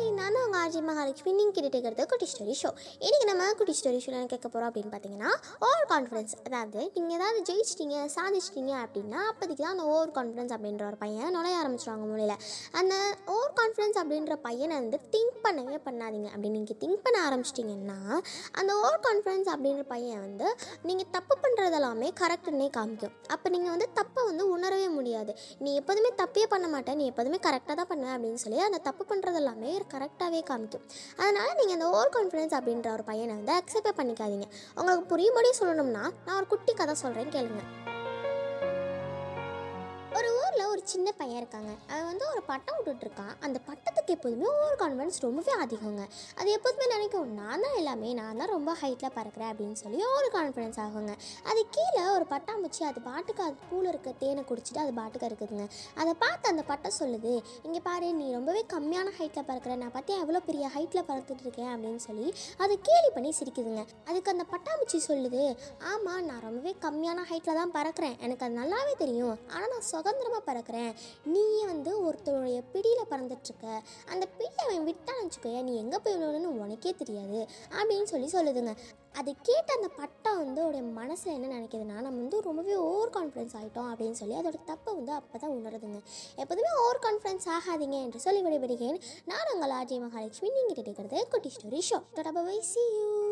மக்களே நான் அவங்க உங்கள் ஆர்ஜி மகாலட்சுமி நீங்கள் கேட்டுட்டு இருக்கிறது குட்டி ஸ்டோரி ஷோ இன்றைக்கி நம்ம குட்டி ஸ்டோரி ஷோவில் கேட்க போகிறோம் அப்படின்னு பார்த்தீங்கன்னா ஓவர் கான்ஃபிடன்ஸ் அதாவது நீங்கள் ஏதாவது ஜெயிச்சிட்டீங்க சாதிச்சிட்டீங்க அப்படின்னா அப்போதைக்கு தான் அந்த ஓவர் கான்ஃபிடன்ஸ் அப்படின்ற ஒரு பையன் நுழைய ஆரம்பிச்சிருவாங்க மூலையில் அந்த ஓவர் கான்ஃபிடன்ஸ் அப்படின்ற பையனை வந்து திங்க் பண்ணவே பண்ணாதீங்க. அப்படி நீங்கள் திங்க் பண்ண ஆரம்பிச்சிட்டிங்கன்னா அந்த ஓவர் கான்ஃபிடன்ஸ் அப்படின்ற பையன் வந்து நீங்கள் தப்பு பண்ணுறதெல்லாமே கரெக்டுன்னே காமிக்கும். அப்போ நீங்கள் வந்து தப்பை வந்து உணரவே முடியாது. நீ எப்போதுமே தப்பே பண்ண மாட்டேன் நீ எப்போதுமே கரெக்டாக தான் பண்ணுவேன் அப்படின்னு சொல்லி அந்த தப்பு பண்ணுறதெல்லாமே கரெக்டாகவே காமிக்கும். அதனால் நீங்கள் அந்த ஓவர் கான்ஃபிடன்ஸ் அப்படின்ற ஒரு பையனை வந்து அக்செப்டே பண்ணிக்காதீங்க. உங்களுக்கு புரியும்படி சொல்லணும்னா நான் ஒரு குட்டி கதை சொல்கிறேன் கேளுங்கள் ஊரில் ஒரு சின்ன பையன் இருக்காங்க. அவன் வந்து ஒரு பட்டம் விட்டுட்ருக்கான் அந்த பட்டத்துக்கு எப்போதுமே ஓவர் கான்ஃபிடன்ஸ் ரொம்பவே அதிகங்க. அது எப்போதுமே நினைக்கும் நான் தான் எல்லாமே நான் தான் ரொம்ப ஹைட்டில் பறக்கிறேன் அப்படின்னு சொல்லி ஓவர் கான்ஃபிடன்ஸ் ஆகுங்க. அது கீழே ஒரு பட்டாம்பூச்சி அது பாட்டுக்கு அது பூவில் இருக்க தேனை குடிச்சிட்டு அது பாட்டுக்கு இருக்குதுங்க. அதை பார்த்து அந்த பட்டம் சொல்லுது இங்கே பாரு நீ ரொம்பவே கம்மியான ஹைட்டில் பறக்கிற நான் பார்த்தியா எவ்வளோ பெரிய ஹைட்டில் பறந்துட்டு இருக்கேன்? அப்படின்னு சொல்லி அதை கேலி பண்ணி சிரிக்குதுங்க. அதுக்கு அந்த பட்டாம்பூச்சி சொல்லுது ஆமாம் நான் ரொம்பவே கம்மியான ஹைட்டில் தான் பறக்கிறேன். எனக்கு அது நல்லாவே தெரியும். ஆனால் நான் சுதந்திரமாக பறக்கிறேன். நீயே வந்து ஒருத்தருடைய பிடியில் பறந்துட்டுருக்க. அந்த பிடியை அவன் விட்டான்னு வச்சுக்கோயா நீ எங்கே போய் விழுவணும்னு உனக்கே தெரியாது. அப்படின்னு சொல்லி சொல்லுதுங்க. அதை கேட்ட அந்த பட்டம் வந்து அவருடைய மனசில் என்ன நினைக்குதுன்னா நம்ம வந்து ரொம்பவே ஓவர் கான்ஃபிடன்ஸ் ஆகிட்டோம் அப்படின்னு சொல்லி அதோட தப்பை வந்து அப்போ தான் உணருதுங்க. எப்போதுமே ஓவர் கான்ஃபிடன்ஸ் ஆகாதீங்க என்று சொல்லி விடைபெறுகிறேன். நான் உங்கள் ஆர்ஜி மகாலட்சுமி. நீங்கள் கேட்டுக்கிறது குட்டி ஸ்டோரி ஷோ. தொடர்பை சி யூ